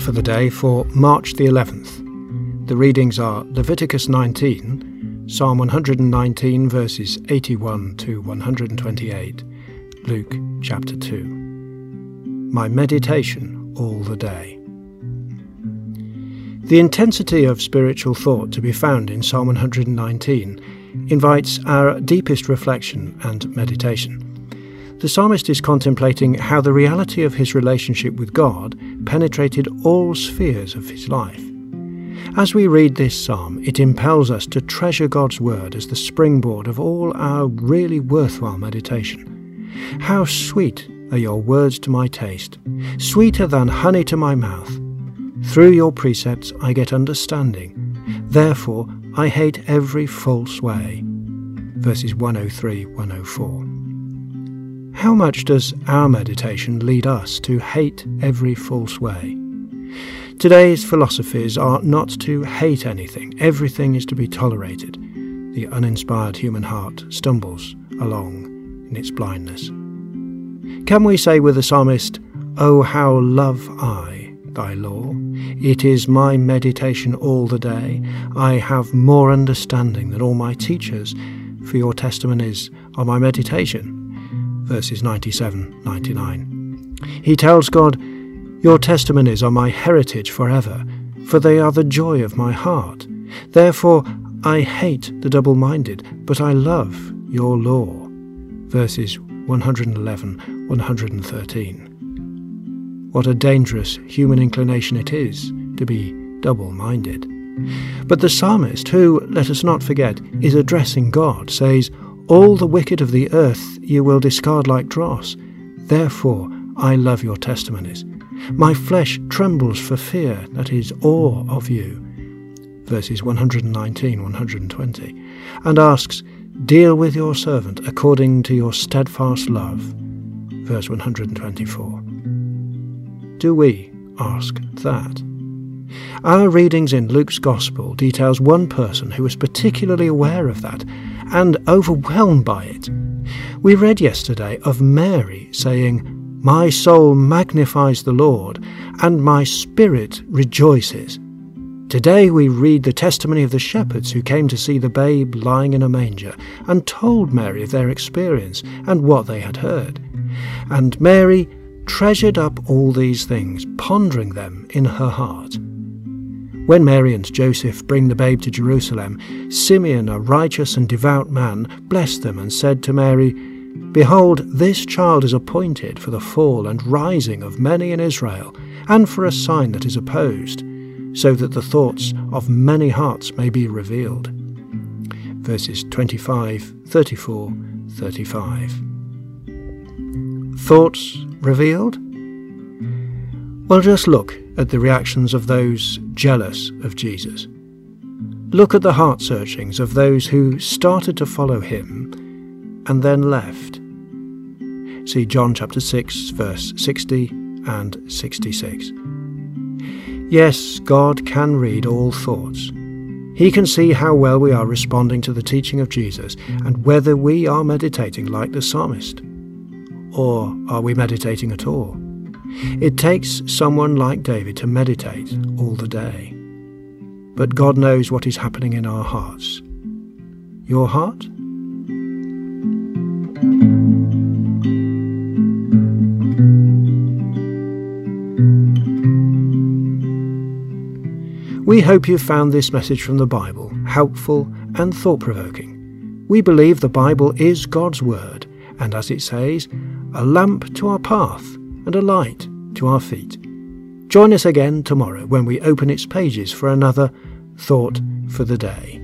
for the day for March the 11th. The readings are Leviticus 19, Psalm 119, verses 81 to 128, Luke chapter 2. My meditation all the day. The intensity of spiritual thought to be found in Psalm 119 invites our deepest reflection and meditation. The psalmist is contemplating how the reality of his relationship with God penetrated all spheres of his life. As we read this psalm, it impels us to treasure God's word as the springboard of all our really worthwhile meditation. How sweet are your words to my taste, sweeter than honey to my mouth. Through your precepts I get understanding. Therefore I hate every false way. Verses 103 104. How much does our meditation lead us to hate every false way? Today's philosophies are not to hate anything, everything is to be tolerated. The uninspired human heart stumbles along in its blindness. Can we say with the psalmist, Oh, how love I thy law? It is my meditation all the day. I have more understanding than all my teachers, for your testimonies are my meditation verses 97 99. He tells God, Your testimonies are my heritage forever, for they are the joy of my heart. Therefore I hate the double minded, but I love your law. Verses 111 113. What a dangerous human inclination it is to be double minded. But the psalmist, who, let us not forget, is addressing God, says, all the wicked of the earth you will discard like dross. Therefore I love your testimonies. My flesh trembles for fear, that is, awe of you. Verses 119 120. And asks, Deal with your servant according to your steadfast love. Verse 124. Do we ask that? Our readings in Luke's Gospel details one person who was particularly aware of that and overwhelmed by it. We read yesterday of Mary saying, My soul magnifies the Lord, and my spirit rejoices. Today we read the testimony of the shepherds who came to see the babe lying in a manger and told Mary of their experience and what they had heard. And Mary treasured up all these things, pondering them in her heart. When Mary and Joseph bring the babe to Jerusalem, Simeon, a righteous and devout man, blessed them and said to Mary, Behold, this child is appointed for the fall and rising of many in Israel, and for a sign that is opposed, so that the thoughts of many hearts may be revealed. Verses 25, 34, 35. Thoughts revealed? Well, just look at the reactions of those jealous of Jesus. Look at the heart searchings of those who started to follow him and then left. See John chapter 6, verse 60 and 66. Yes, God can read all thoughts. He can see how well we are responding to the teaching of Jesus and whether we are meditating like the psalmist. Or are we meditating at all? It takes someone like David to meditate all the day. But God knows what is happening in our hearts. Your heart? We hope you found this message from the Bible helpful and thought provoking. We believe the Bible is God's Word, and as it says, a lamp to our path and a light to our feet. Join us again tomorrow when we open its pages for another Thought for the Day.